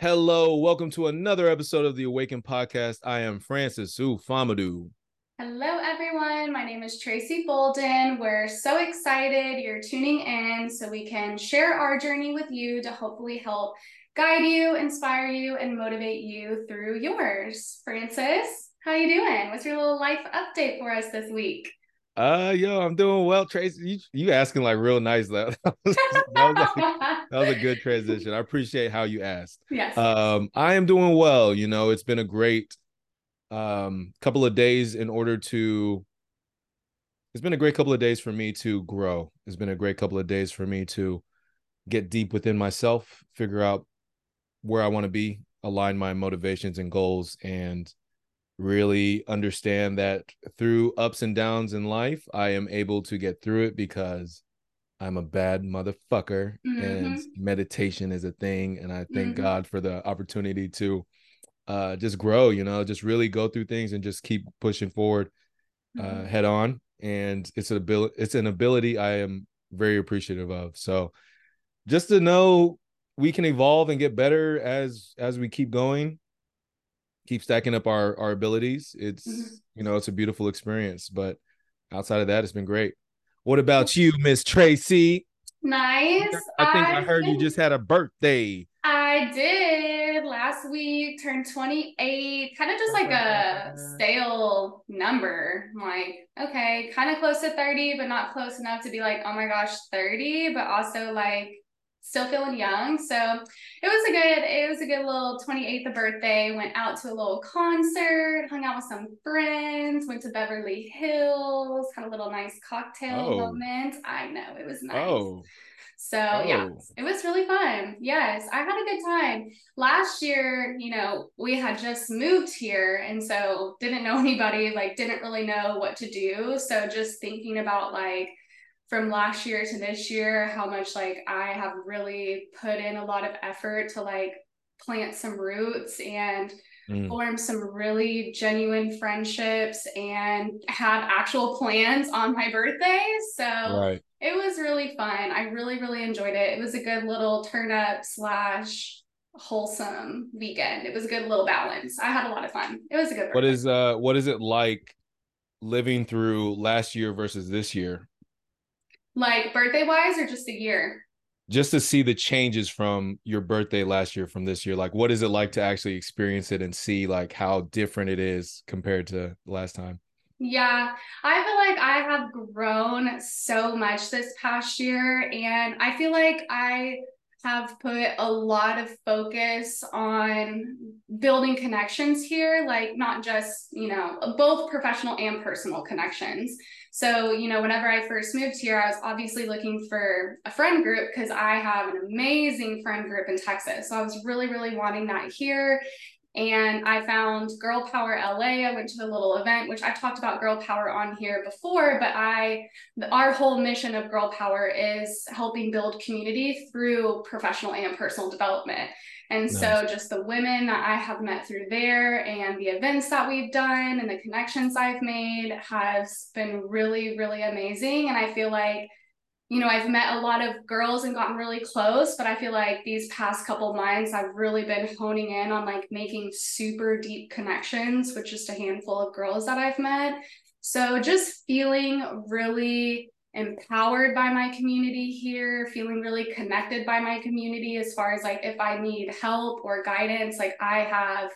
Hello, welcome to another episode of the Awaken Podcast. I am Francis Ufamadu. Hello, everyone. My name is Tracy Bolden. We're so excited you're tuning in so we can share our journey with you to hopefully help guide you, inspire you, and motivate you through yours. Francis, how you doing? What's your little life update for us this week? Uh, yo, I'm doing well, Tracy. You, you asking like real nice. That, that, was, that, was like, that was a good transition. I appreciate how you asked. Yes. Um, I am doing well. You know, it's been a great um couple of days in order to. It's been a great couple of days for me to grow. It's been a great couple of days for me to get deep within myself, figure out where I want to be, align my motivations and goals, and really understand that through ups and downs in life, I am able to get through it because I'm a bad motherfucker Mhm. and meditation is a thing. And I thank Mhm. God for the opportunity to uh, just grow, you know, just really go through things and just keep pushing forward uh, Mhm. head on. And it's an ability, it's an ability I am very appreciative of. So just to know we can evolve and get better as as we keep going keep stacking up our our abilities it's Mhm. you know it's a beautiful experience but outside of that it's been great what about you miss tracy Nice. i think i I've heard you just had a birthday I did last week, turned 28, kind of just like a stale number. I'm like, okay, kind of close to 30, but not close enough to be like, oh my gosh, 30, but also like still feeling young. So it was a good, it was a good little 28th birthday. Went out to a little concert, hung out with some friends, went to Beverly Hills, had a little nice cocktail Oh. moment. I know it was nice. oh So yeah, Oh. it was really fun. Yes, I had a good time. Last year, you know, we had just moved here and so didn't know anybody, like didn't really know what to do. So just thinking about like from last year to this year, how much like I have really put in a lot of effort to like plant some roots and Mm. form some really genuine friendships and have actual plans on my birthday. So right it was really fun. I really, really enjoyed it. It was a good little turn up slash wholesome weekend. It was a good little balance. I had a lot of fun. It was a good what birthday. is uh what is it like living through last year versus this year like birthday wise or just a year? just to see the changes from your birthday last year from this year. Like what is it like to actually experience it and see like how different it is compared to last time? Yeah, I feel like I have grown so much this past year, and I feel like I have put a lot of focus on building connections here, like not just, you know, both professional and personal connections. So, you know, whenever I first moved here, I was obviously looking for a friend group because I have an amazing friend group in Texas. So I was really, really wanting that here and I found Girl Power LA. I went to a little event, which I talked about Girl Power on here before, but I, our whole mission of Girl Power is helping build community through professional and personal development. And so, just the women that I have met through there and the events that we've done and the connections I've made has been really, really amazing. And I feel like you know, I've met a lot of girls and gotten really close, but I feel like these past couple months, I've really been honing in on like making super deep connections with just a handful of girls that I've met. So just feeling really empowered by my community here, feeling really connected by my community as far as like if I need help or guidance, like I have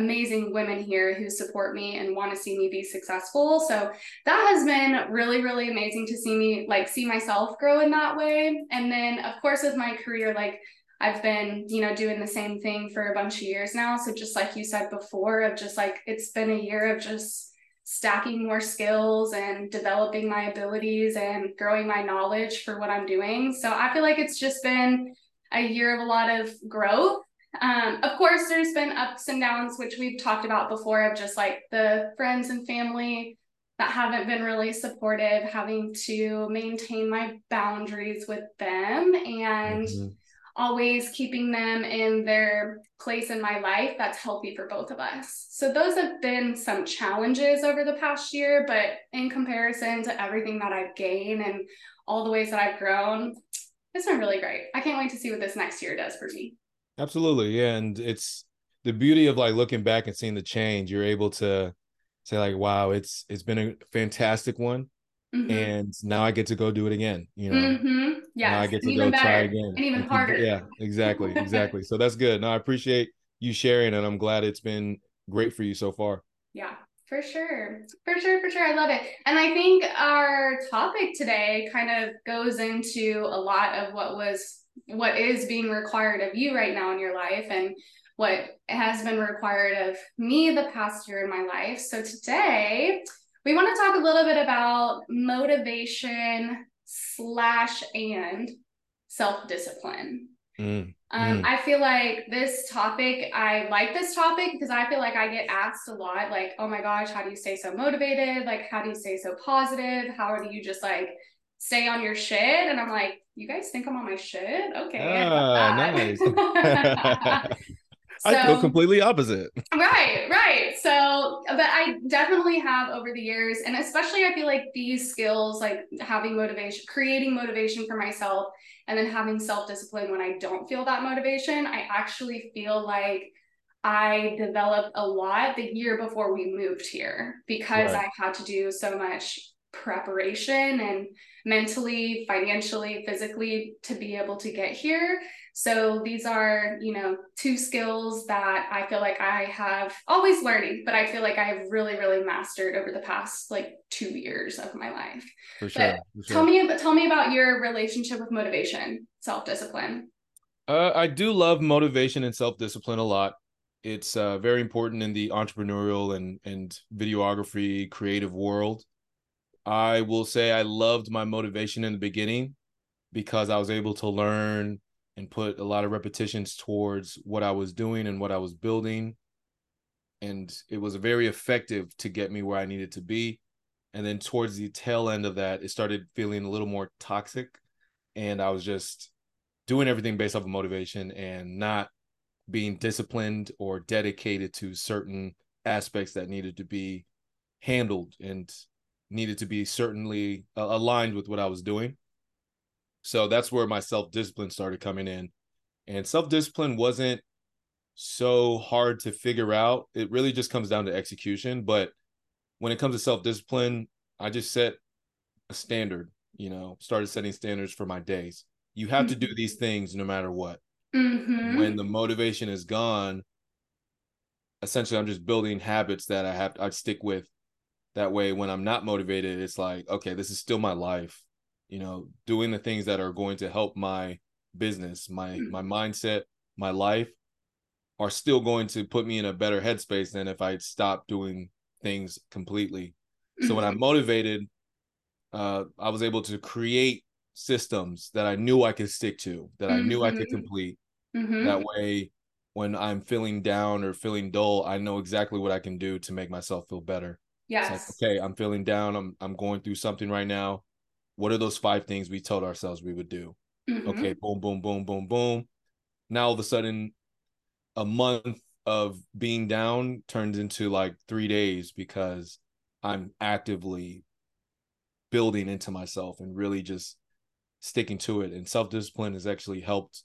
amazing women here who support me and want to see me be successful. So that has been really really amazing to see me like see myself grow in that way and then of course with my career like I've been, you know, doing the same thing for a bunch of years now. So just like you said before, of just like it's been a year of just stacking more skills and developing my abilities and growing my knowledge for what I'm doing. So I feel like it's just been a year of a lot of growth. Um, of course, there's been ups and downs, which we've talked about before, of just like the friends and family that haven't been really supportive, having to maintain my boundaries with them and Mhm. always keeping them in their place in my life that's healthy for both of us. So those have been some challenges over the past year, but in comparison to everything that I've gained and all the ways that I've grown, it's been really great. I can't wait to see what this next year does for me. Absolutely. Yeah. And it's the beauty of like looking back and seeing the change. You're able to say, like, wow, it's it's been a fantastic one. Mm-hmm. And now I get to go do it again. You know, mm-hmm. yeah, I get to go better. try again. And even harder. Yeah, exactly. Exactly. so that's good. No, I appreciate you sharing, and I'm glad it's been great for you so far. Yeah, for sure. For sure, for sure. I love it. And I think our topic today kind of goes into a lot of what was what is being required of you right now in your life and what has been required of me the past year in my life. So today we want to talk a little bit about motivation slash and self-discipline. Mm, um, mm. I feel like this topic, I like this topic because I feel like I get asked a lot, like, oh my gosh, how do you stay so motivated? Like, how do you stay so positive? How do you just like stay on your shit? And I'm like, you guys think I'm on my shit? Okay. Ah, nice. So, I feel completely opposite. Right, right. So, but I definitely have over the years, and especially I feel like these skills, like having motivation, creating motivation for myself, and then having self discipline when I don't feel that motivation, I actually feel like I developed a lot the year before we moved here because right. I had to do so much preparation and mentally, financially, physically to be able to get here. So these are, you know, two skills that I feel like I have always learning, but I feel like I have really, really mastered over the past like two years of my life. For sure. For sure. Tell me, tell me about your relationship with motivation, self discipline. Uh, I do love motivation and self discipline a lot. It's uh, very important in the entrepreneurial and and videography creative world. I will say I loved my motivation in the beginning because I was able to learn and put a lot of repetitions towards what I was doing and what I was building. And it was very effective to get me where I needed to be. And then towards the tail end of that, it started feeling a little more toxic. And I was just doing everything based off of motivation and not being disciplined or dedicated to certain aspects that needed to be handled and needed to be certainly uh, aligned with what I was doing. So that's where my self discipline started coming in. And self discipline wasn't so hard to figure out. It really just comes down to execution. But when it comes to self discipline, I just set a standard, you know, started setting standards for my days. You have mm-hmm. to do these things no matter what. Mm-hmm. When the motivation is gone, essentially I'm just building habits that I have I stick with that way, when I'm not motivated, it's like, okay, this is still my life. You know, doing the things that are going to help my business, my mm. my mindset, my life are still going to put me in a better headspace than if I stop doing things completely. So when I'm mm-hmm. motivated, uh, I was able to create systems that I knew I could stick to, that I knew I could mm-hmm. complete. Mm-hmm. That way, when I'm feeling down or feeling dull, I know exactly what I can do to make myself feel better. Yes. Like, okay, I'm feeling down. I'm I'm going through something right now. What are those five things we told ourselves we would do? Mm-hmm. Okay, boom, boom, boom, boom, boom. Now all of a sudden, a month of being down turns into like three days because I'm actively building into myself and really just sticking to it. And self discipline has actually helped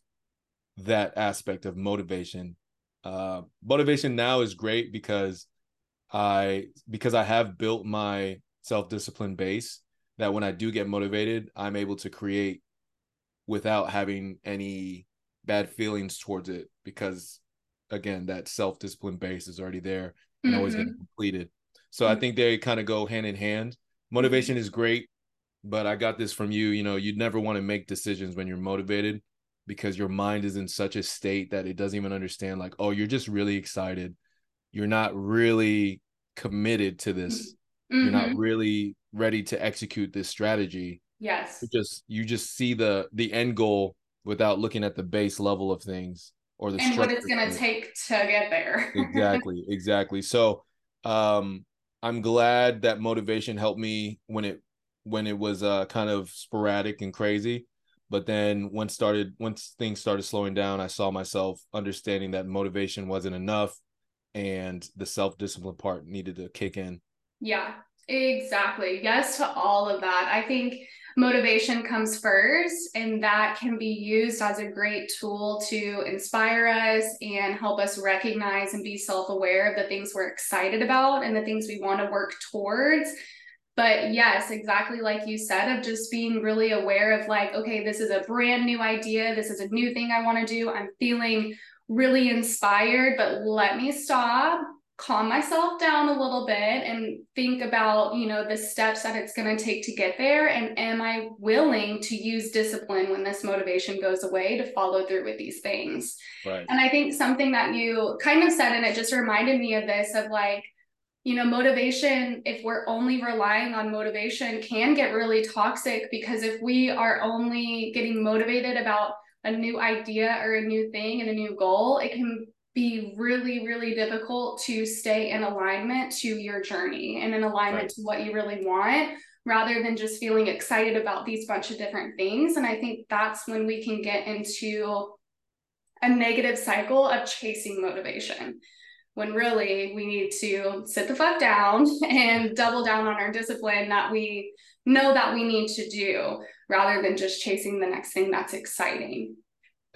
that aspect of motivation. Uh, motivation now is great because I because I have built my self-discipline base that when I do get motivated, I'm able to create without having any bad feelings towards it because again, that self-discipline base is already there and mm-hmm. always getting completed. So mm-hmm. I think they kind of go hand in hand. Motivation is great, but I got this from you, you know, you'd never want to make decisions when you're motivated because your mind is in such a state that it doesn't even understand like, oh, you're just really excited. You're not really committed to this. Mm-hmm. you're not mm-hmm. really ready to execute this strategy. Yes. You just you just see the the end goal without looking at the base level of things or the and what it's going to take to get there. Exactly exactly. So um i'm glad that motivation helped me when it when it was uh kind of sporadic and crazy. But then once started once things started slowing down i saw myself understanding that motivation wasn't enough and the self discipline part needed to kick in. Yeah, exactly. Yes to all of that. I think motivation comes first, and that can be used as a great tool to inspire us and help us recognize and be self aware of the things we're excited about and the things we want to work towards. But yes, exactly like you said, of just being really aware of like, okay, this is a brand new idea. This is a new thing I want to do. I'm feeling really inspired, but let me stop calm myself down a little bit and think about you know the steps that it's going to take to get there. And am i willing to use discipline when this motivation goes away to follow through with these things? Right. And i think something that you kind of said and it just reminded me of this of like you know motivation if we're only relying on motivation can get really toxic because if we are only getting motivated about a new idea or a new thing and a new goal it can be really, really difficult to stay in alignment to your journey and in alignment right. to what you really want rather than just feeling excited about these bunch of different things. And I think that's when we can get into a negative cycle of chasing motivation when really we need to sit the fuck down and double down on our discipline that we know that we need to do rather than just chasing the next thing that's exciting.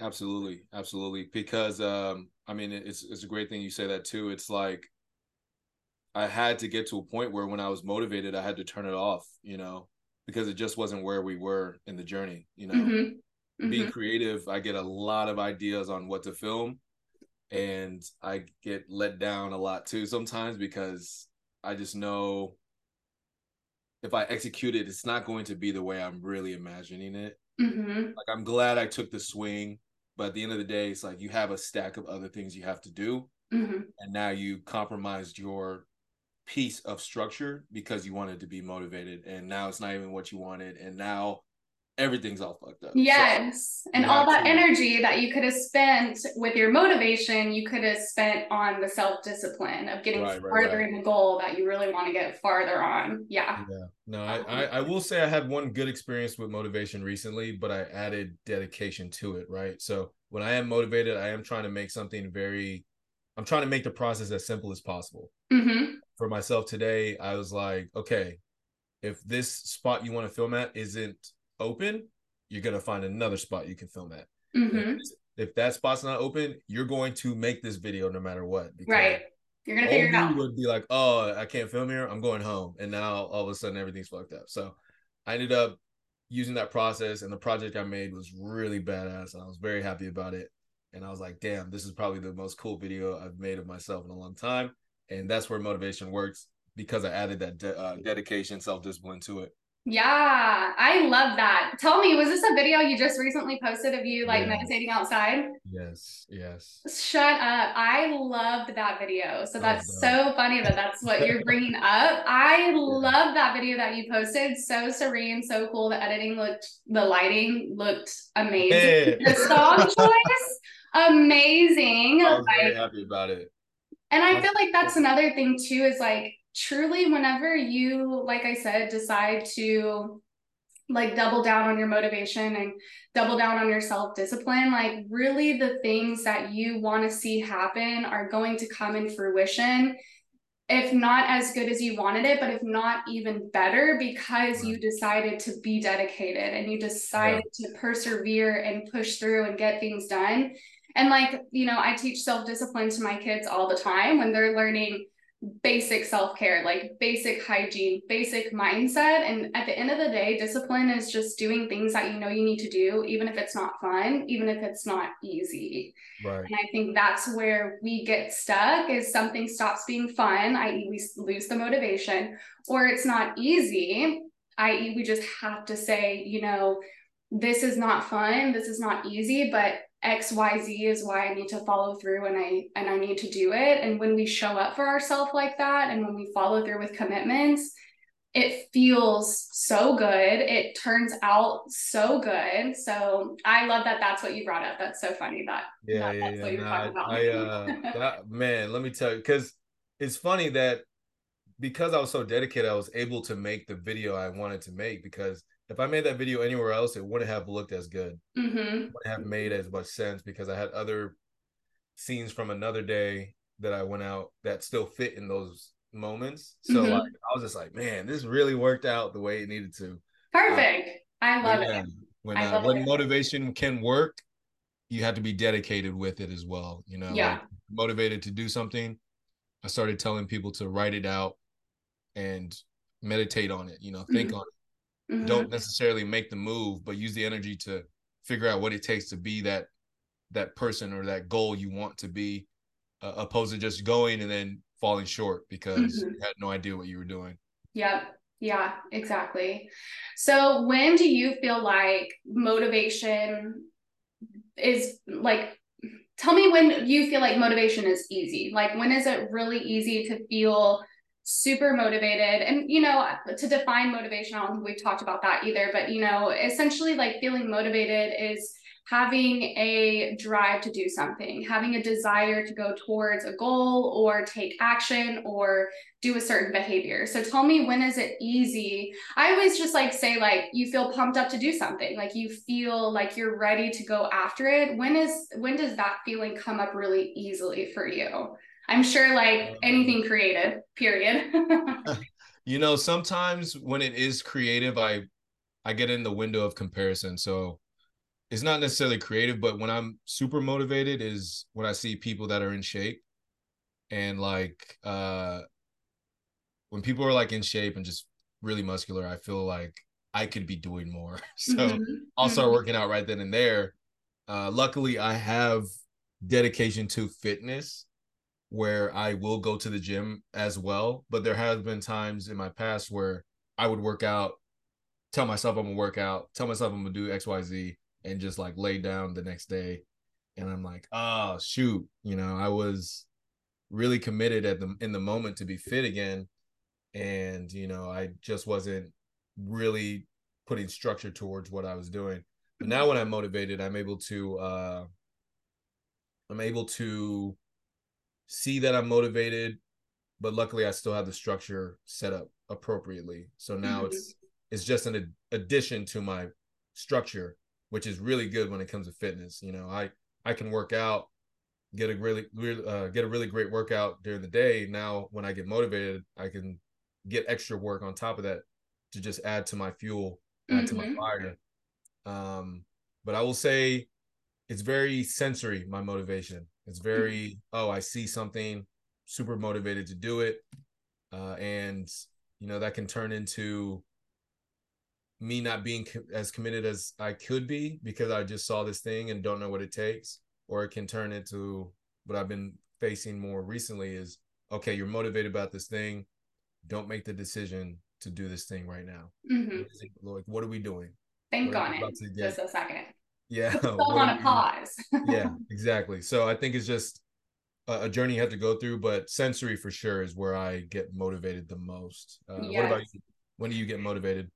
Absolutely, absolutely. Because um, I mean, it's it's a great thing you say that too. It's like I had to get to a point where when I was motivated, I had to turn it off, you know, because it just wasn't where we were in the journey. You know, mm-hmm. Mm-hmm. being creative, I get a lot of ideas on what to film, and I get let down a lot too sometimes because I just know if I execute it, it's not going to be the way I'm really imagining it. Mm-hmm. Like I'm glad I took the swing but at the end of the day, it's like you have a stack of other things you have to do. Mm-hmm. And now you compromised your piece of structure because you wanted to be motivated. And now it's not even what you wanted. And now everything's all fucked up. Yes. So, and all that energy that you could have spent with your motivation, you could have spent on the self discipline of getting right, farther right, right. in the goal that you really want to get farther on. Yeah. Yeah. No, I, I, I will say I had one good experience with motivation recently, but I added dedication to it. Right. So when I am motivated, I am trying to make something very, I'm trying to make the process as simple as possible. Mm-hmm. For myself today, I was like, okay, if this spot you want to film at isn't open, you're gonna find another spot you can film at. Mm-hmm. If, that spot's not open, you're going to make this video no matter what. Right. You're gonna figure it out. Would be like, oh, I can't film here. I'm going home, and now all of a sudden everything's fucked up. So I ended up using that process, and the project I made was really badass, and I was very happy about it. And I was like, damn, this is probably the most cool video I've made of myself in a long time. And that's where motivation works because I added that de- uh, dedication, self discipline to it. Yeah, I love that. Tell me, was this a video you just recently posted of you like yeah. meditating outside? Yes, yes. Shut up. I loved that video. So that's oh, so funny that that's what you're bringing up. I yeah. love that video that you posted. So serene, so cool. The editing looked, the lighting looked amazing. Hey. The song choice, amazing. I was like, very happy about it. And I feel like that's another thing too is like truly whenever you like i said decide to like double down on your motivation and double down on your self discipline like really the things that you want to see happen are going to come in fruition if not as good as you wanted it but if not even better because you decided to be dedicated and you decided yeah. to persevere and push through and get things done and like you know i teach self discipline to my kids all the time when they're learning basic self-care like basic hygiene basic mindset. And at the end of the day discipline is just doing things that you know you need to do even if it's not fun even if it's not easy. Right. And i think that's where we get stuck is something stops being fun i.e we lose the motivation or it's not easy i.e we just have to say you know this is not fun this is not easy but xyz is why i need to follow through and i and i need to do it. And when we show up for ourselves like that and when we follow through with commitments it feels so good. It turns out so good. So i love that that's what you brought up. That's so funny that, yeah, that yeah, yeah. no, talking I, uh, that, man let me tell you because it's funny that because i was so dedicated i was able to make the video i wanted to make because if I made that video anywhere else, it wouldn't have looked as good. Mm-hmm. Wouldn't have made as much sense because I had other scenes from another day that I went out that still fit in those moments. So mm-hmm. like I was just like, man, this really worked out the way it needed to. Perfect. I love it. When uh, when it. motivation can work, you have to be dedicated with it as well. You know, yeah. Like motivated to do something. I started telling people to write it out and meditate on it. You know, think mm-hmm. on it. Mm-hmm. Don't necessarily make the move, but use the energy to figure out what it takes to be that that person or that goal you want to be, uh, opposed to just going and then falling short because mm-hmm. you had no idea what you were doing. Yep. Yeah, exactly. So when do you feel like motivation is like tell me when you feel like motivation is easy. Like when is it really easy to feel super motivated and you know to define motivation i don't think we've talked about that either but you know essentially like feeling motivated is having a drive to do something, having a desire to go towards a goal or take action or do a certain behavior. So tell me when is it easy? I always just like say like you feel pumped up to do something, like you feel like you're ready to go after it. When is when does that feeling come up really easily for you? I'm sure like anything creative, period. you know, sometimes when it is creative, I I get in the window of comparison. So it's not necessarily creative, but when I'm super motivated is when I see people that are in shape and like uh when people are like in shape and just really muscular, I feel like I could be doing more. so mm-hmm. I'll start mm-hmm. working out right then and there. Uh luckily I have dedication to fitness where I will go to the gym as well, but there has been times in my past where I would work out, tell myself I'm gonna work out, tell myself I'm gonna do XYZ and just like lay down the next day. And I'm like, oh shoot, you know, I was really committed at the in the moment to be fit again. And, you know, I just wasn't really putting structure towards what I was doing. But now when I'm motivated, I'm able to uh I'm able to see that I'm motivated, but luckily I still have the structure set up appropriately. So now mm-hmm. it's it's just an addition to my structure which is really good when it comes to fitness. You know, I I can work out, get a really, uh, get a really great workout during the day. Now, when I get motivated, I can get extra work on top of that to just add to my fuel, add mm-hmm. to my mm-hmm. fire. Um, but I will say it's very sensory, my motivation. It's very, mm-hmm. oh, I see something, super motivated to do it. Uh, and you know, that can turn into me not being co- as committed as I could be because I just saw this thing and don't know what it takes, or it can turn into what I've been facing more recently is okay, you're motivated about this thing, don't make the decision to do this thing right now. Mm-hmm. Like, what are we doing? Think on it just a second. Yeah, on a pause. yeah, exactly. So I think it's just a, a, journey you have to go through, but sensory for sure is where I get motivated the most. Uh, yes. What about you? When do you get motivated?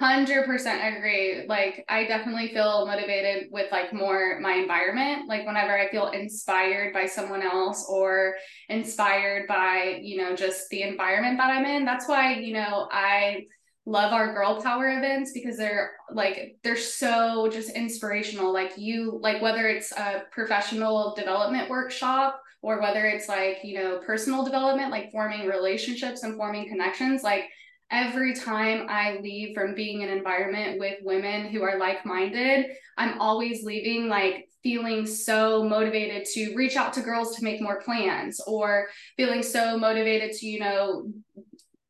Hundred percent agree. Like I definitely feel motivated with like more my environment. Like whenever I feel inspired by someone else or inspired by, you know, just the environment that I'm in. That's why, you know, I love our girl power events because they're like they're so just inspirational. Like you like whether it's a professional development workshop or whether it's like, you know, personal development, like forming relationships and forming connections, like every time I leave from being in an environment with women who are like minded, I'm always leaving like feeling so motivated to reach out to girls to make more plans or feeling so motivated to, you know,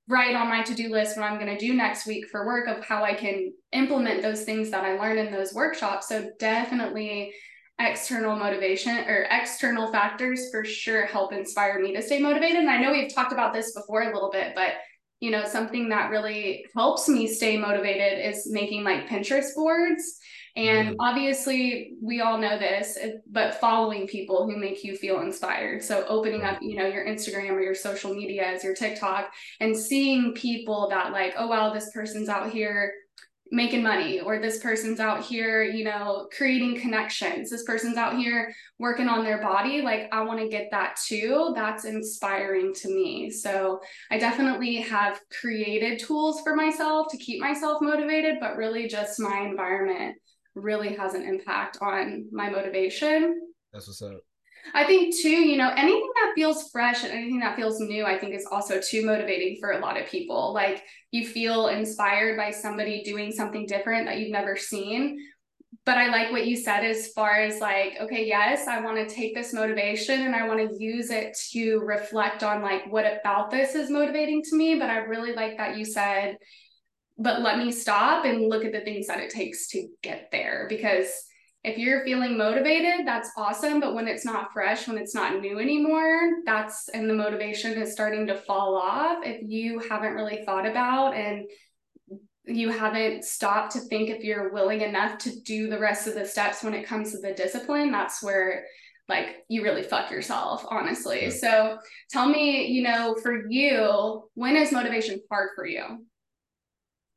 write on my to-do list what I'm going to do next week for work of how I can implement those things that I learned in those workshops. So definitely external motivation or external factors for sure help inspire me to stay motivated. And I know we've talked about this before a little bit, but you know, something that really helps me stay motivated is making like Pinterest boards. And mm. obviously, we all know this, but following people who make you feel inspired. So, opening up, you know, your Instagram or your social media as your TikTok and seeing people that, like, oh, wow, this person's out here making money or this person's out here you know creating connections this person's out here working on their body like i want to get that too that's inspiring to me so i definitely have created tools for myself to keep myself motivated but really just my environment really has an impact on my motivation that's what's up I think too, you know, anything that feels fresh and anything that feels new, I think is also too motivating for a lot of people. Like you feel inspired by somebody doing something different that you've never seen. But I like what you said as far as like, okay, yes, I want to take this motivation and I want to use it to reflect on like what about this is motivating to me. But I really like that you said, but let me stop and look at the things that it takes to get there because if you're feeling motivated, that's awesome. But when it's not fresh, when it's not new anymore, that's and the motivation is starting to fall off. If you haven't really thought about and you haven't stopped to think if you're willing enough to do the rest of the steps when it comes to the discipline, that's where like you really fuck yourself, honestly. Yeah. So tell me, you know, for you, when is motivation hard for you?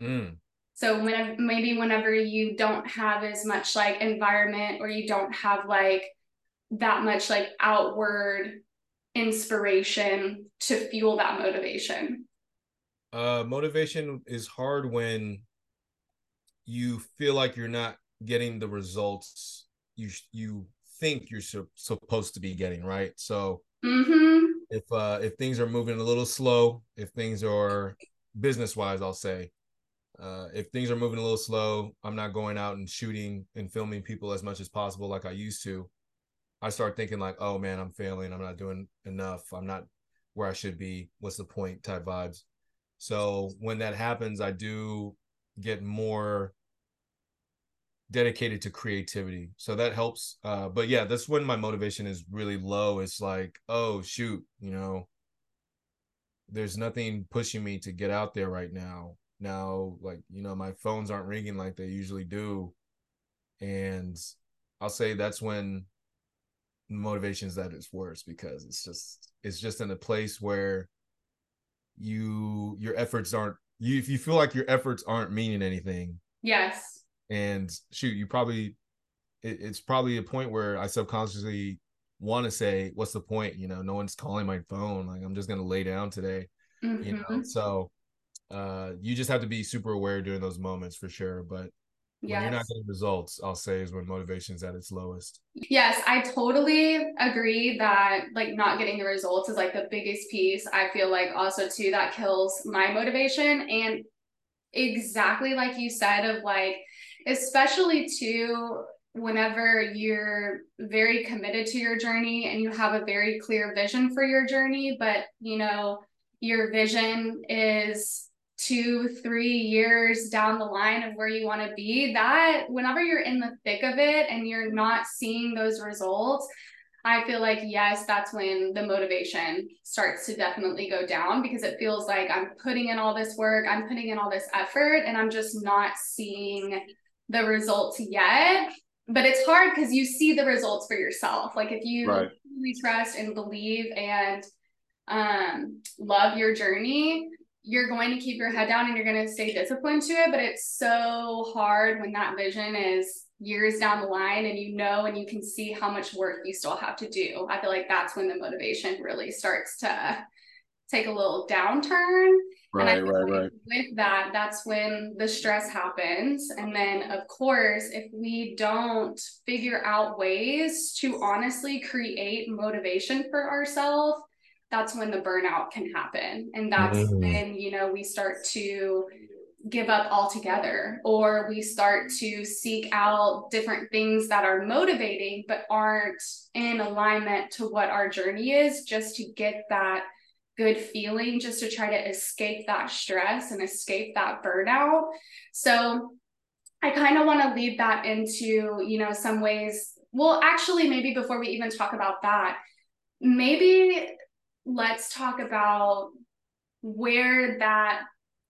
Mm. So whenever maybe whenever you don't have as much like environment or you don't have like that much like outward inspiration to fuel that motivation. Uh motivation is hard when you feel like you're not getting the results you you think you're su- supposed to be getting, right? So mm-hmm. if uh if things are moving a little slow, if things are business wise, I'll say, uh, if things are moving a little slow, I'm not going out and shooting and filming people as much as possible like I used to. I start thinking like, oh man, I'm failing. I'm not doing enough. I'm not where I should be. What's the point? Type vibes. So when that happens, I do get more dedicated to creativity. So that helps. Uh, but yeah, that's when my motivation is really low. It's like, oh shoot, you know, there's nothing pushing me to get out there right now now like you know my phones aren't ringing like they usually do. And i'll say that's when motivation is that it's worse because it's just it's just in a place where you your efforts aren't you if you feel like your efforts aren't meaning anything. Yes. And shoot you probably it, it's probably a point where i subconsciously want to say what's the point? You know no one's calling my phone. Like i'm just gonna lay down today mm-hmm. you know? Mm-hmm. so uh, you just have to be super aware during those moments for sure. But when yes. you're not getting results, I'll say is when motivation is at its lowest. Yes, I totally agree that like not getting the results is like the biggest piece. I feel like also too that kills my motivation and exactly like you said of like especially too whenever you're very committed to your journey and you have a very clear vision for your journey but you know your vision is two, three years down the line of where you want to be, that whenever you're in the thick of it and you're not seeing those results, I feel like, yes, that's when the motivation starts to definitely go down because it feels like I'm putting in all this work, I'm putting in all this effort, and I'm just not seeing the results yet. But it's hard because you see the results for yourself. Like if you right. really trust and believe and um, love your journey, you're going to keep your head down and you're going to stay disciplined to it. But it's so hard when that vision is years down the line and you know and you can see how much work you still have to do. I feel like that's when the motivation really starts to take a little downturn. Right, right, like right. With that, that's when the stress happens. And then, of course, if we don't figure out ways to honestly create motivation for ourselves, that's when the burnout can happen and that's mm. when you know we start to give up altogether or we start to seek out different things that are motivating but aren't in alignment to what our journey is just to get that good feeling just to try to escape that stress and escape that burnout so i kind of want to lead that into you know some ways well actually maybe before we even talk about that maybe let's talk about where that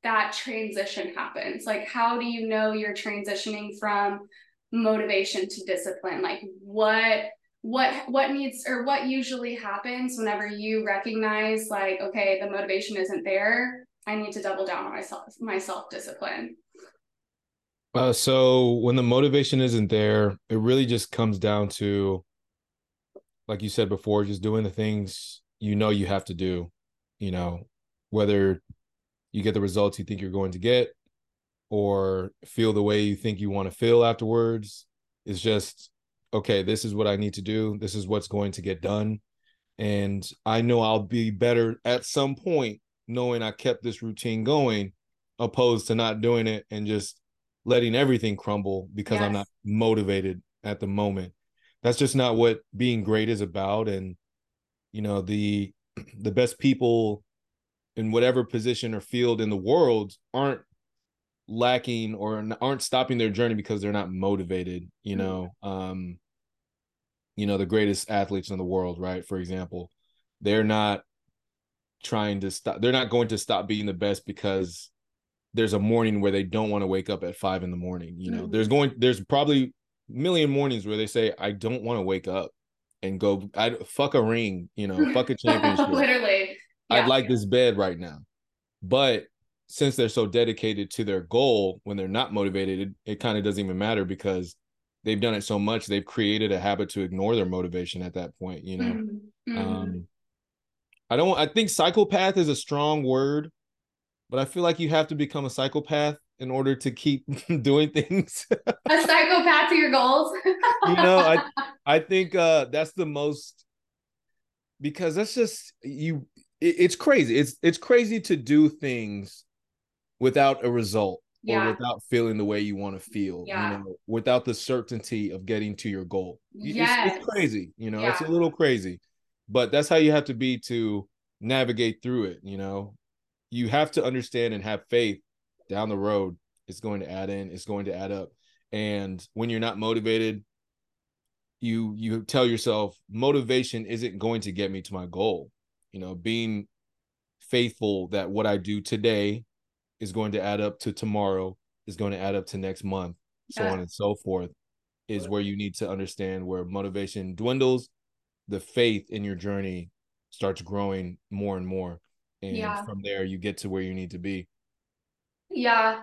that transition happens. Like how do you know you're transitioning from motivation to discipline? Like what what what needs or what usually happens whenever you recognize like okay the motivation isn't there i need to double down on myself my self discipline uh, so when the motivation isn't there it really just comes down to like you said before just doing the things you know you have to do, you know, whether you get the results you think you're going to get or feel the way you think you want to feel afterwards. It's just okay, this is what I need to do. This is what's going to get done. And I know I'll be better at some point knowing I kept this routine going, opposed to not doing it and just letting everything crumble because yes. I'm not motivated at the moment. That's just not what being great is about. And you know, the the best people in whatever position or field in the world aren't lacking or aren't stopping their journey because they're not motivated you mm-hmm. know um you know the greatest athletes in the world right for example they're not trying to stop they're not going to stop being the best because there's a morning where they don't want to wake up at five in the morning you know mm-hmm. there's going there's probably a million mornings where they say i don't want to wake up and go I'd fuck a ring you know fuck a championship literally yeah. i'd like this bed right now but since they're so dedicated to their goal when they're not motivated it, it kind of doesn't even matter because they've done it so much they've created a habit to ignore their motivation at that point you know mm-hmm. um mm-hmm. i don't i think psychopath is a strong word but i feel like you have to become a psychopath in order to keep doing things a psychopath to your goals you know i i think uh that's the most because that's just you it, it's crazy it's it's crazy to do things without a result yeah. or without feeling the way you want to feel yeah. you know without the certainty of getting to your goal yes. it's, it's crazy you know yeah. it's a little crazy but that's how you have to be to navigate through it you know you have to understand and have faith down the road it's going to add in it's going to add up and when you're not motivated you you tell yourself motivation isn't going to get me to my goal you know being faithful that what i do today is going to add up to tomorrow, is going to add up to next month, so yeah. on and so forth, is where you need to understand where motivation dwindles, the faith in your journey starts growing more and more. And yeah. from there, you get to where you need to be. Yeah,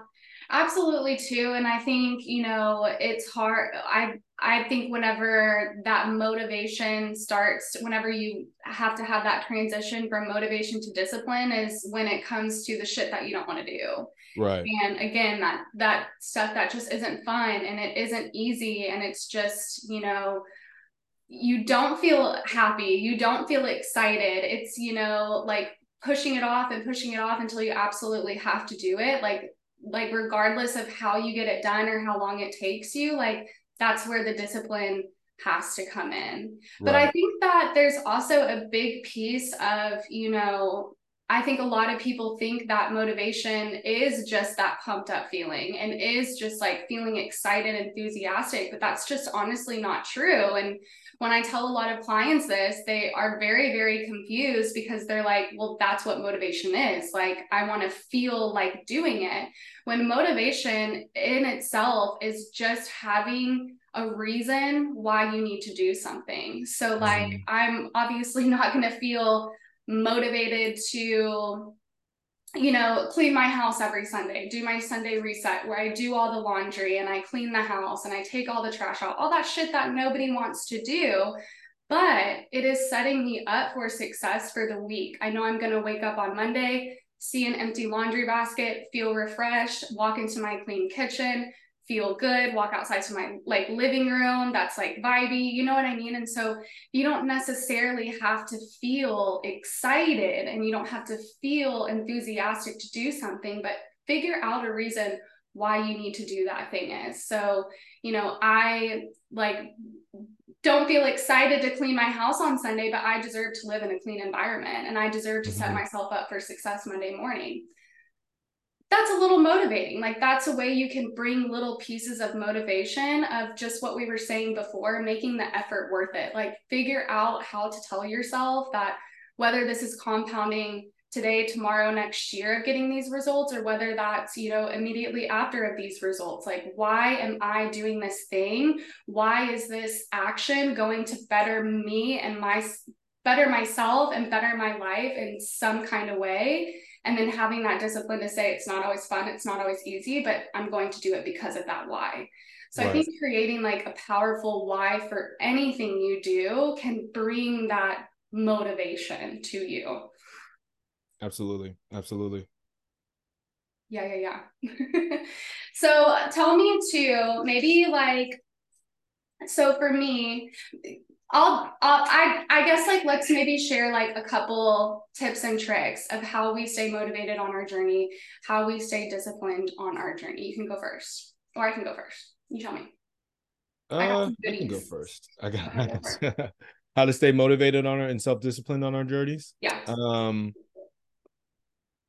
absolutely too. And I think, you know, it's hard. I I think whenever that motivation starts, whenever you have to have that transition from motivation to discipline is when it comes to the shit that you don't want to do. Right. And again, that that stuff that just isn't fun and it isn't easy and it's just, you know, you don't feel happy, you don't feel excited. It's, you know, like pushing it off and pushing it off until you absolutely have to do it. Like like regardless of how you get it done or how long it takes you, like that's where the discipline has to come in. Right. But I think that there's also a big piece of, you know, I think a lot of people think that motivation is just that pumped up feeling and is just like feeling excited, enthusiastic, but that's just honestly not true. And when I tell a lot of clients this, they are very, very confused because they're like, well, that's what motivation is. Like, I want to feel like doing it. When motivation in itself is just having a reason why you need to do something. So, like, mm-hmm. I'm obviously not going to feel motivated to you know, clean my house every Sunday, do my Sunday reset where I do all the laundry and I clean the house and I take all the trash out, all that shit that nobody wants to do. But it is setting me up for success for the week. I know I'm going to wake up on Monday, see an empty laundry basket, feel refreshed, walk into my clean kitchen, feel good, walk outside to my like living room that's like vibey, you know what I mean? And so you don't necessarily have to feel excited and you don't have to feel enthusiastic to do something, but figure out a reason why you need to do that thing is. So, you know, I like don't feel excited to clean my house on Sunday, but I deserve to live in a clean environment and I deserve to set mm-hmm. myself up for success Monday morning that's a little motivating. Like that's a way you can bring little pieces of motivation of just what we were saying before, making the effort worth it. Like figure out how to tell yourself that whether this is compounding today, tomorrow, next year of getting these results, or whether that's, you know, immediately after of these results. Like, why am I doing this thing? Why is this action going to better me and my better myself and better my life in some kind of way? And then having that discipline to say it's not always fun it's not always easy but i'm going to do it because of that why. So right. i think creating like a powerful why for anything you do can bring that motivation to you. Absolutely absolutely. Yeah yeah yeah. So uh, tell me too maybe like so for me, I'll, I'll I I guess like let's maybe share like a couple tips and tricks of how we stay motivated on our journey, how we stay disciplined on our journey. You can go first, or I can go first. You tell me. Uh, I, I can go first. I got, I got how to stay motivated on our and self disciplined on our journeys. Yeah. Um,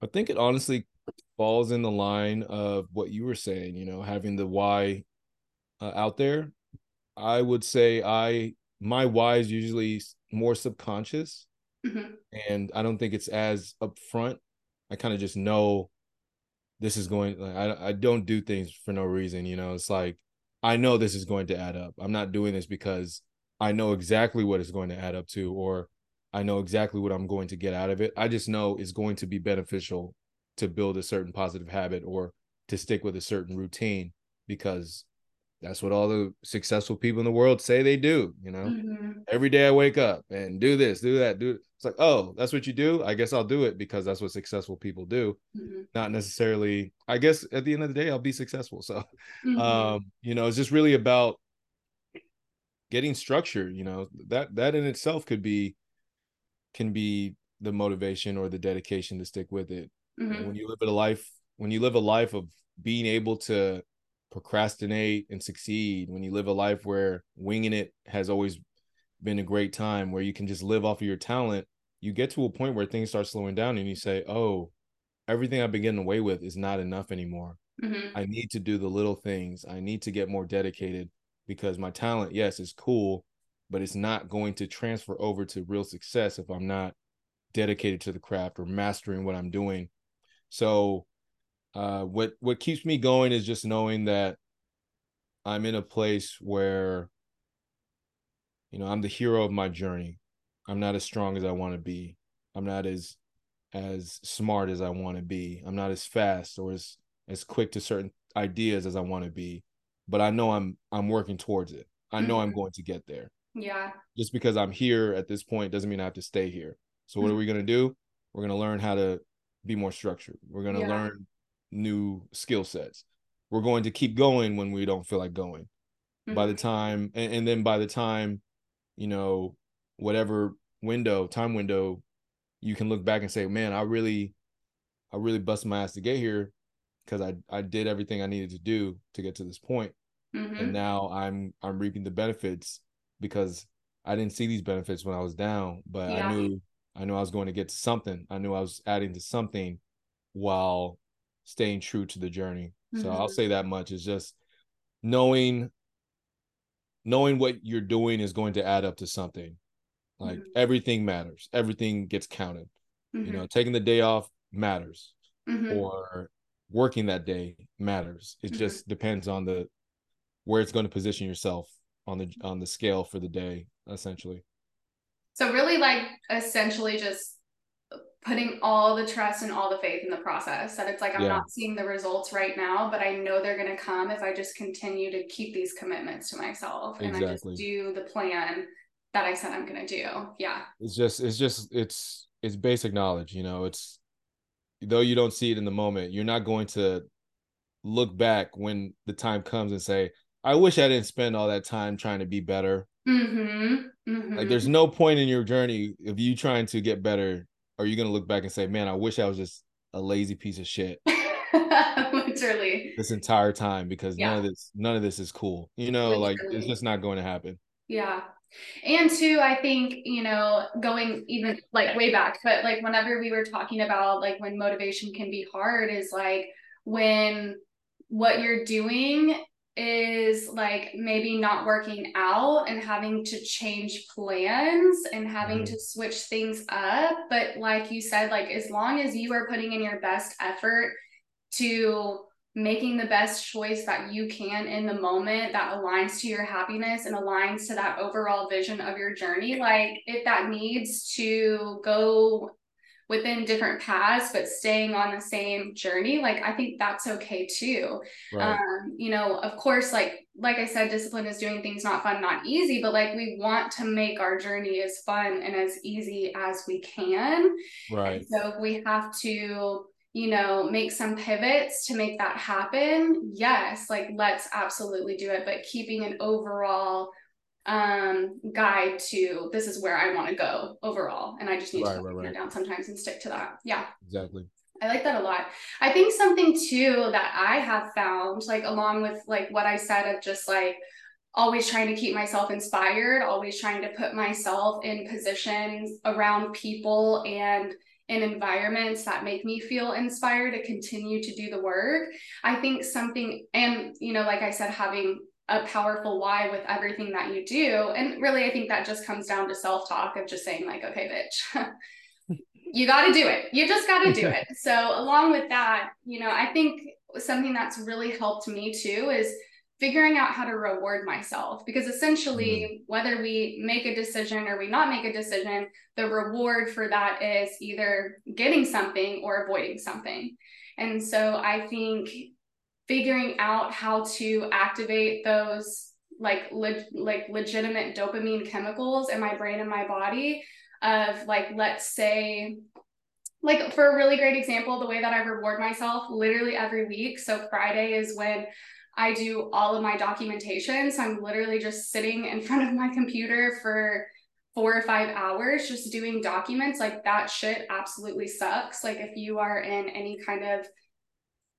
I think it honestly falls in the line of what you were saying. You know, having the why uh, out there. I would say I my why is usually more subconscious, mm-hmm. and I don't think it's as upfront. I kind of just know this is going. Like, I I don't do things for no reason. You know, it's like I know this is going to add up. I'm not doing this because I know exactly what it's going to add up to, or I know exactly what I'm going to get out of it. I just know it's going to be beneficial to build a certain positive habit or to stick with a certain routine because that's what all the successful people in the world say they do you know mm-hmm. every day i wake up and do this do that do it's like oh that's what you do i guess i'll do it because that's what successful people do mm-hmm. not necessarily i guess at the end of the day i'll be successful so mm-hmm. um you know it's just really about getting structure you know that that in itself could be can be the motivation or the dedication to stick with it mm-hmm. when you live a life when you live a life of being able to procrastinate and succeed when you live a life where winging it has always been a great time where you can just live off of your talent you get to a point where things start slowing down and you say oh everything i've been getting away with is not enough anymore. Mm-hmm. i need to do the little things. I need to get more dedicated because my talent yes is cool but it's not going to transfer over to real success if i'm not dedicated to the craft or mastering what i'm doing. So uh, what what keeps me going is just knowing that I'm in a place where you know I'm the hero of my journey. I'm not as strong as I want to be. I'm not as as smart as I want to be. I'm not as fast or as as quick to certain ideas as I want to be. But I know I'm I'm working towards it. I know mm-hmm. I'm going to get there. Yeah. Just because I'm here at this point doesn't mean I have to stay here. So what mm-hmm. are we going to do? We're going to learn how to be more structured. We're going to yeah. learn new skill sets. We're going to keep going when we don't feel like going. Mm-hmm. By the mm-hmm. time, and, and then by the time, you know, whatever window, time window, you can look back and say, man, I really, I really busted my ass to get here because I, I did everything I needed to do to get to this point. Mm-hmm. And now I'm, I'm reaping the benefits because I didn't see these benefits when I was down, but yeah. I knew, I knew I was going to get to something. I knew I was adding to something while staying true to the journey. Mm-hmm. So I'll mm-hmm. say that much is just knowing knowing what you're doing is going to add up to something. Like mm-hmm. everything matters. Everything gets counted. Mm-hmm. You know, taking the day off matters. Mm-hmm. Or working that day matters. It mm-hmm. just depends on the where it's going to position yourself on the on the scale for the day essentially. So really like essentially just putting all the trust and all the faith in the process that it's like i'm yeah. not seeing the results right now but i know they're going to come if i just continue to keep these commitments to myself exactly. and i just do the plan that i said i'm going to do yeah it's just it's just it's it's basic knowledge you know it's though you don't see it in the moment you're not going to look back when the time comes and say i wish i didn't spend all that time trying to be better mm-hmm. Mm-hmm. like there's no point in your journey of you trying to get better are you gonna look back and say, "Man, I wish I was just a lazy piece of shit"? Literally. This entire time because yeah. none of this none of this is cool. You know, Literally. like it's just not going to happen. Yeah. And two, I think, you know, going even like way back, but like whenever we were talking about like when motivation can be hard is like when what you're doing is like maybe not working out and having to change plans and having mm-hmm. to switch things up. But like you said, like as long as you are putting in your best effort to making the best choice that you can in the moment that aligns to your happiness and aligns to that overall vision of your journey, like if that needs to go within different paths but staying on the same journey like i think that's okay too. Right. um you know of course like like i said discipline is doing things not fun not easy but like we want to make our journey as fun and as easy as we can. Right. and so we have to you know make some pivots to make that happen yes like let's absolutely do it but keeping an overall um guide to this is where I want to go overall. And I just need right, to right, right. down sometimes and stick to that. Yeah. Exactly. I like that a lot. I think something too that I have found, like along with like what I said of just like always trying to keep myself inspired, always trying to put myself in positions around people and in environments that make me feel inspired to continue to do the work. I think something, and you know, like I said, having a powerful why with everything that you do. And really, I think that just comes down to self talk of just saying, like, okay, bitch, you got to do it. You just got to do it. So, along with that, you know, I think something that's really helped me too is figuring out how to reward myself because essentially mm. whether we make a decision or we not make a decision the reward for that is either getting something or avoiding something and so i think figuring out how to activate those like le- like legitimate dopamine chemicals in my brain and my body of like let's say like for a really great example the way that i reward myself literally every week. So friday is when i do all of my documentation. So i'm literally just sitting in front of my computer for four or five hours just doing documents. Like that shit absolutely sucks. Like if you are in any kind of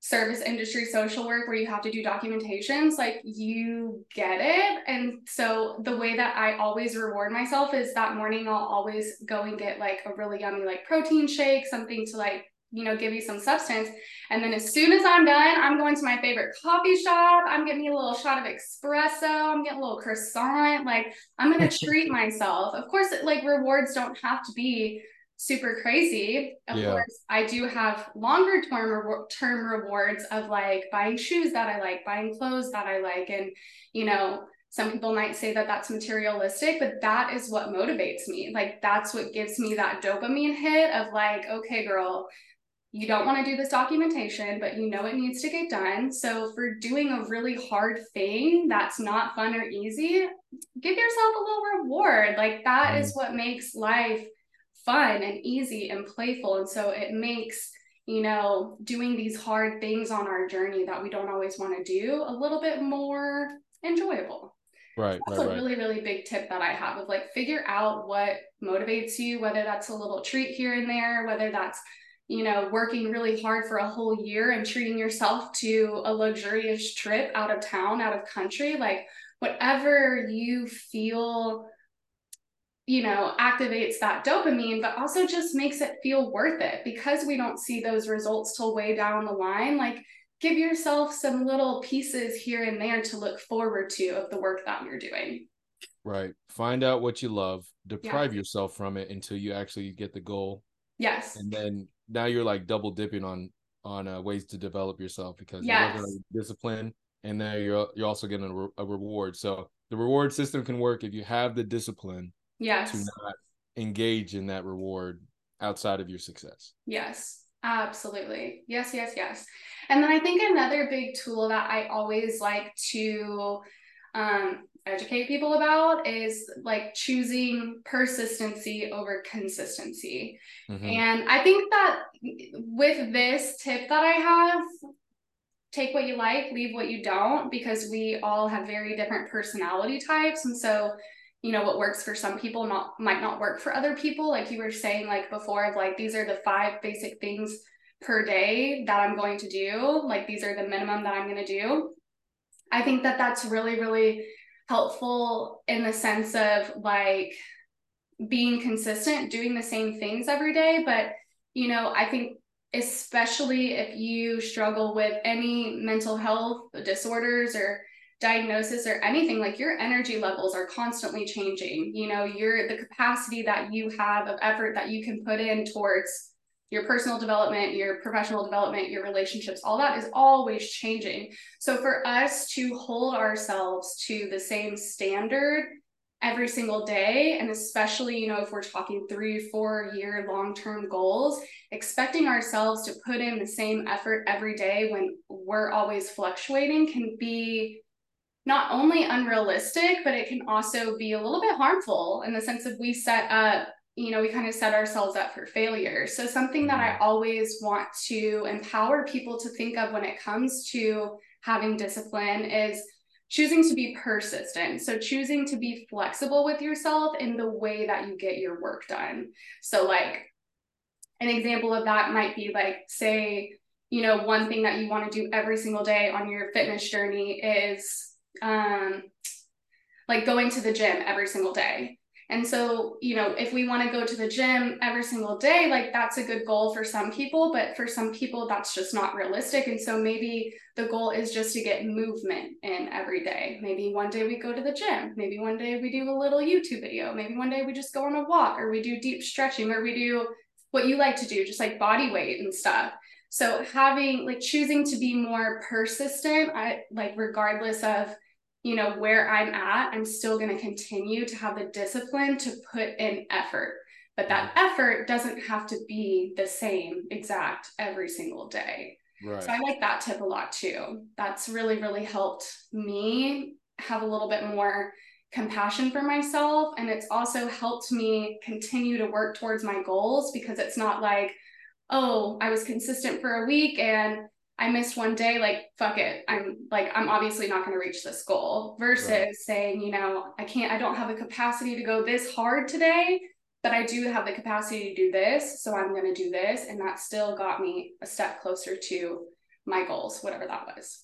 service industry social work where you have to do documentations, like you get it. And so the way that I always reward myself is that morning I'll always go and get like a really yummy like protein shake, something to like, you know, give you some substance. And then as soon as I'm done, I'm going to my favorite coffee shop. I'm getting me a little shot of espresso. I'm getting a little croissant. Like I'm going to treat myself. Of course, like rewards don't have to be super crazy. Of yeah. course, I do have longer term re- term rewards of like buying shoes that I like, buying clothes that I like, and you know, some people might say that that's materialistic, but that is what motivates me. Like that's what gives me that dopamine hit of like, okay, girl. You don't want to do this documentation, but you know it needs to get done. So, for doing a really hard thing that's not fun or easy, give yourself a little reward. Like, that mm. is what makes life fun and easy and playful. And so it makes, you know, doing these hard things on our journey that we don't always want to do a little bit more enjoyable. Right. That's right, a really, really big tip that I have of like figure out what motivates you, whether that's a little treat here and there, whether that's, you know, working really hard for a whole year and treating yourself to a luxurious trip out of town, out of country, like whatever you feel you know, activates that dopamine, but also just makes it feel worth it because we don't see those results till way down the line. Like, give yourself some little pieces here and there to look forward to of the work that you're doing. Right. Find out what you love, deprive yeah. yourself from it until you actually get the goal. Yes. And then now you're like double dipping on on uh, ways to develop yourself because yes. you're discipline and then you're you're also getting a, re- a reward. So the reward system can work if you have the discipline yes to not engage in that reward outside of your success yes absolutely yes yes yes and then i think another big tool that i always like to um, educate people about is like choosing persistency over consistency. Mm-hmm. And I think that with this tip that I have, take what you like, leave what you don't, because we all have very different personality types. And so you know what works for some people not might not work for other people. Like you were saying like before of like these are the five basic things per day that i'm going to do. Like these are the minimum that i'm going to do. I think that that's really really helpful in the sense of like being consistent doing the same things every day. But you know i think especially if you struggle with any mental health disorders or diagnosis or anything like your energy levels are constantly changing. You know your the capacity that you have of effort that you can put in towards your personal development your professional development your relationships all that is always changing. So for us to hold ourselves to the same standard every single day and especially you know if we're talking three four year long term goals expecting ourselves to put in the same effort every day when we're always fluctuating can be not only unrealistic, but it can also be a little bit harmful in the sense of we set up, you know, we kind of set ourselves up for failure. So, something that I mm-hmm. always want to empower people to think of when it comes to having discipline is choosing to be persistent. So choosing to be flexible with yourself in the way that you get your work done. So like an example of that might be like say you know one thing that you want to do every single day on your fitness journey is um like going to the gym every single day and so, you know, if we want to go to the gym every single day, like that's a good goal for some people, but for some people, that's just not realistic. And so maybe the goal is just to get movement in every day. Maybe one day we go to the gym. Maybe one day we do a little YouTube video. Maybe one day we just go on a walk or we do deep stretching or we do what you like to do, just like body weight and stuff. So having like choosing to be more persistent, I like regardless of you know where i'm at i'm still going to continue to have the discipline to put in effort but that mm-hmm. effort doesn't have to be the same exact every single day right. so i like that tip a lot too that's really really helped me have a little bit more compassion for myself and it's also helped me continue to work towards my goals because it's not like oh i was consistent for a week and I missed one day, like, fuck it. I'm like, I'm obviously not going to reach this goal versus right. saying, you know, I can't, I don't have the capacity to go this hard today, but I do have the capacity to do this. So I'm going to do this. And that still got me a step closer to my goals, whatever that was.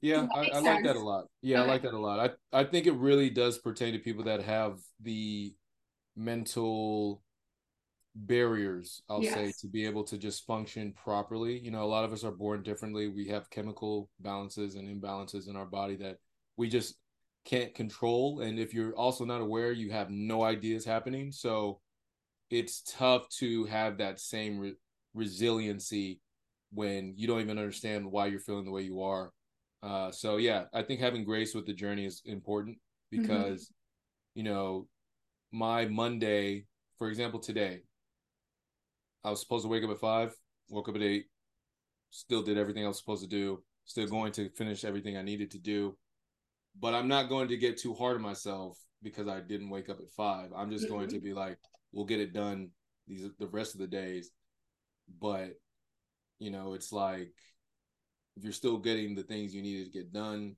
Yeah, I, I, like that a lot. Yeah, okay. I like that a lot. I, I think it really does pertain to people that have the mental barriers i'll yes. say to be able to just function properly you know a lot of us are born differently we have chemical balances and imbalances in our body that we just can't control and if you're also not aware you have no ideas happening so it's tough to have that same re- resiliency when you don't even understand why you're feeling the way you are uh, so yeah i think having grace with the journey is important mm-hmm. because mm-hmm. you know my monday for example today I was supposed to wake up at five, woke up at eight, still did everything I was supposed to do, still going to finish everything I needed to do. But I'm not going to get too hard on myself because I didn't wake up at five. I'm just going to mm-hmm. be like, we'll get it done these the rest of the days. But you know, it's like if you're still getting the things you needed to get done,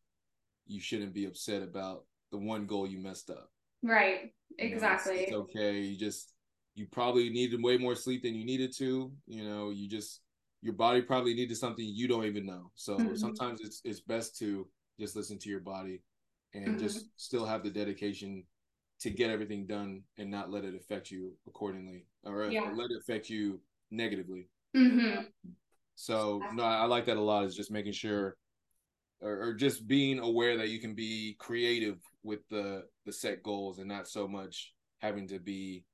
you shouldn't be upset about the one goal you messed up. Right. Exactly. You know, it's, it's okay. You just you probably needed way more sleep than you needed to. You know, you just your body probably needed something you don't even know. So mm-hmm. sometimes it's it's best to just listen to your body and mm-hmm. just still have the dedication to get everything done and not let it affect you accordingly or yeah. let it affect you negatively. Mm-hmm. So no, I like that a lot. Is just making sure, or, or, just being aware that you can be creative with the the set goals and not so much having to be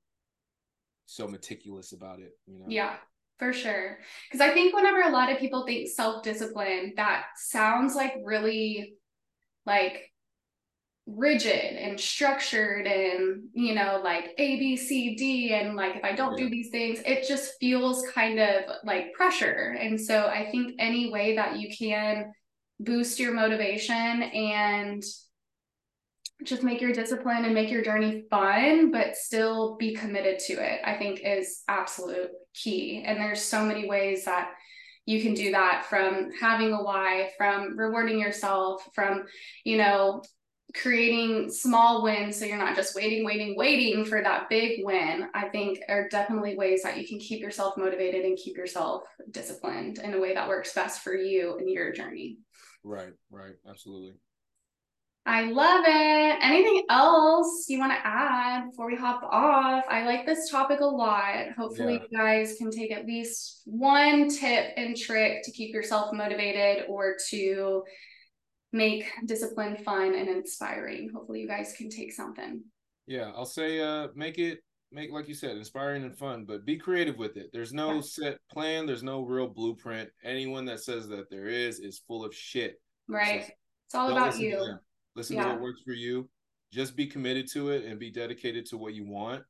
so meticulous about it you know? Yeah for sure. Because i think whenever a lot of people think self-discipline that sounds like really like rigid and structured and you know like a b c d and like if i don't yeah. do these things it just feels kind of like pressure. And so i think any way that you can boost your motivation and just make your discipline and make your journey fun, but still be committed to it, I think is absolute key. And there's so many ways that you can do that from having a why, from rewarding yourself, from, you know, creating small wins so you're not just waiting, waiting, waiting for that big win. I think are definitely ways that you can keep yourself motivated and keep yourself disciplined in a way that works best for you and your journey. Right, right, absolutely. I love it. Anything else you want to add before we hop off? I like this topic a lot. Hopefully, yeah. you guys can take at least one tip and trick to keep yourself motivated or to make discipline fun and inspiring. Hopefully, you guys can take something. Yeah, I'll say uh make it make like you said inspiring and fun, but be creative with it. There's no yeah. set plan, there's no real blueprint. Anyone that says that there is is full of shit. Right. So it's all about you Listen yeah. to what works for you. Just be committed to it and be dedicated to what you want,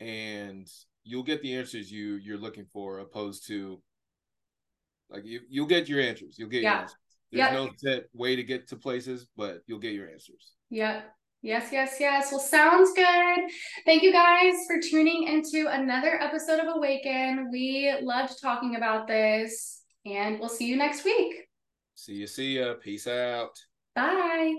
and you'll get the answers you you're looking for. Opposed to like you you'll get your answers. You'll get yeah. your answers. There's yep. no set way to get to places, but you'll get your answers. Yep. Yes, yes, yes. Well, sounds good. Thank you guys for tuning into another episode of Awaken. We loved talking about this, and we'll see you next week. See you. See ya. Peace out. Bye.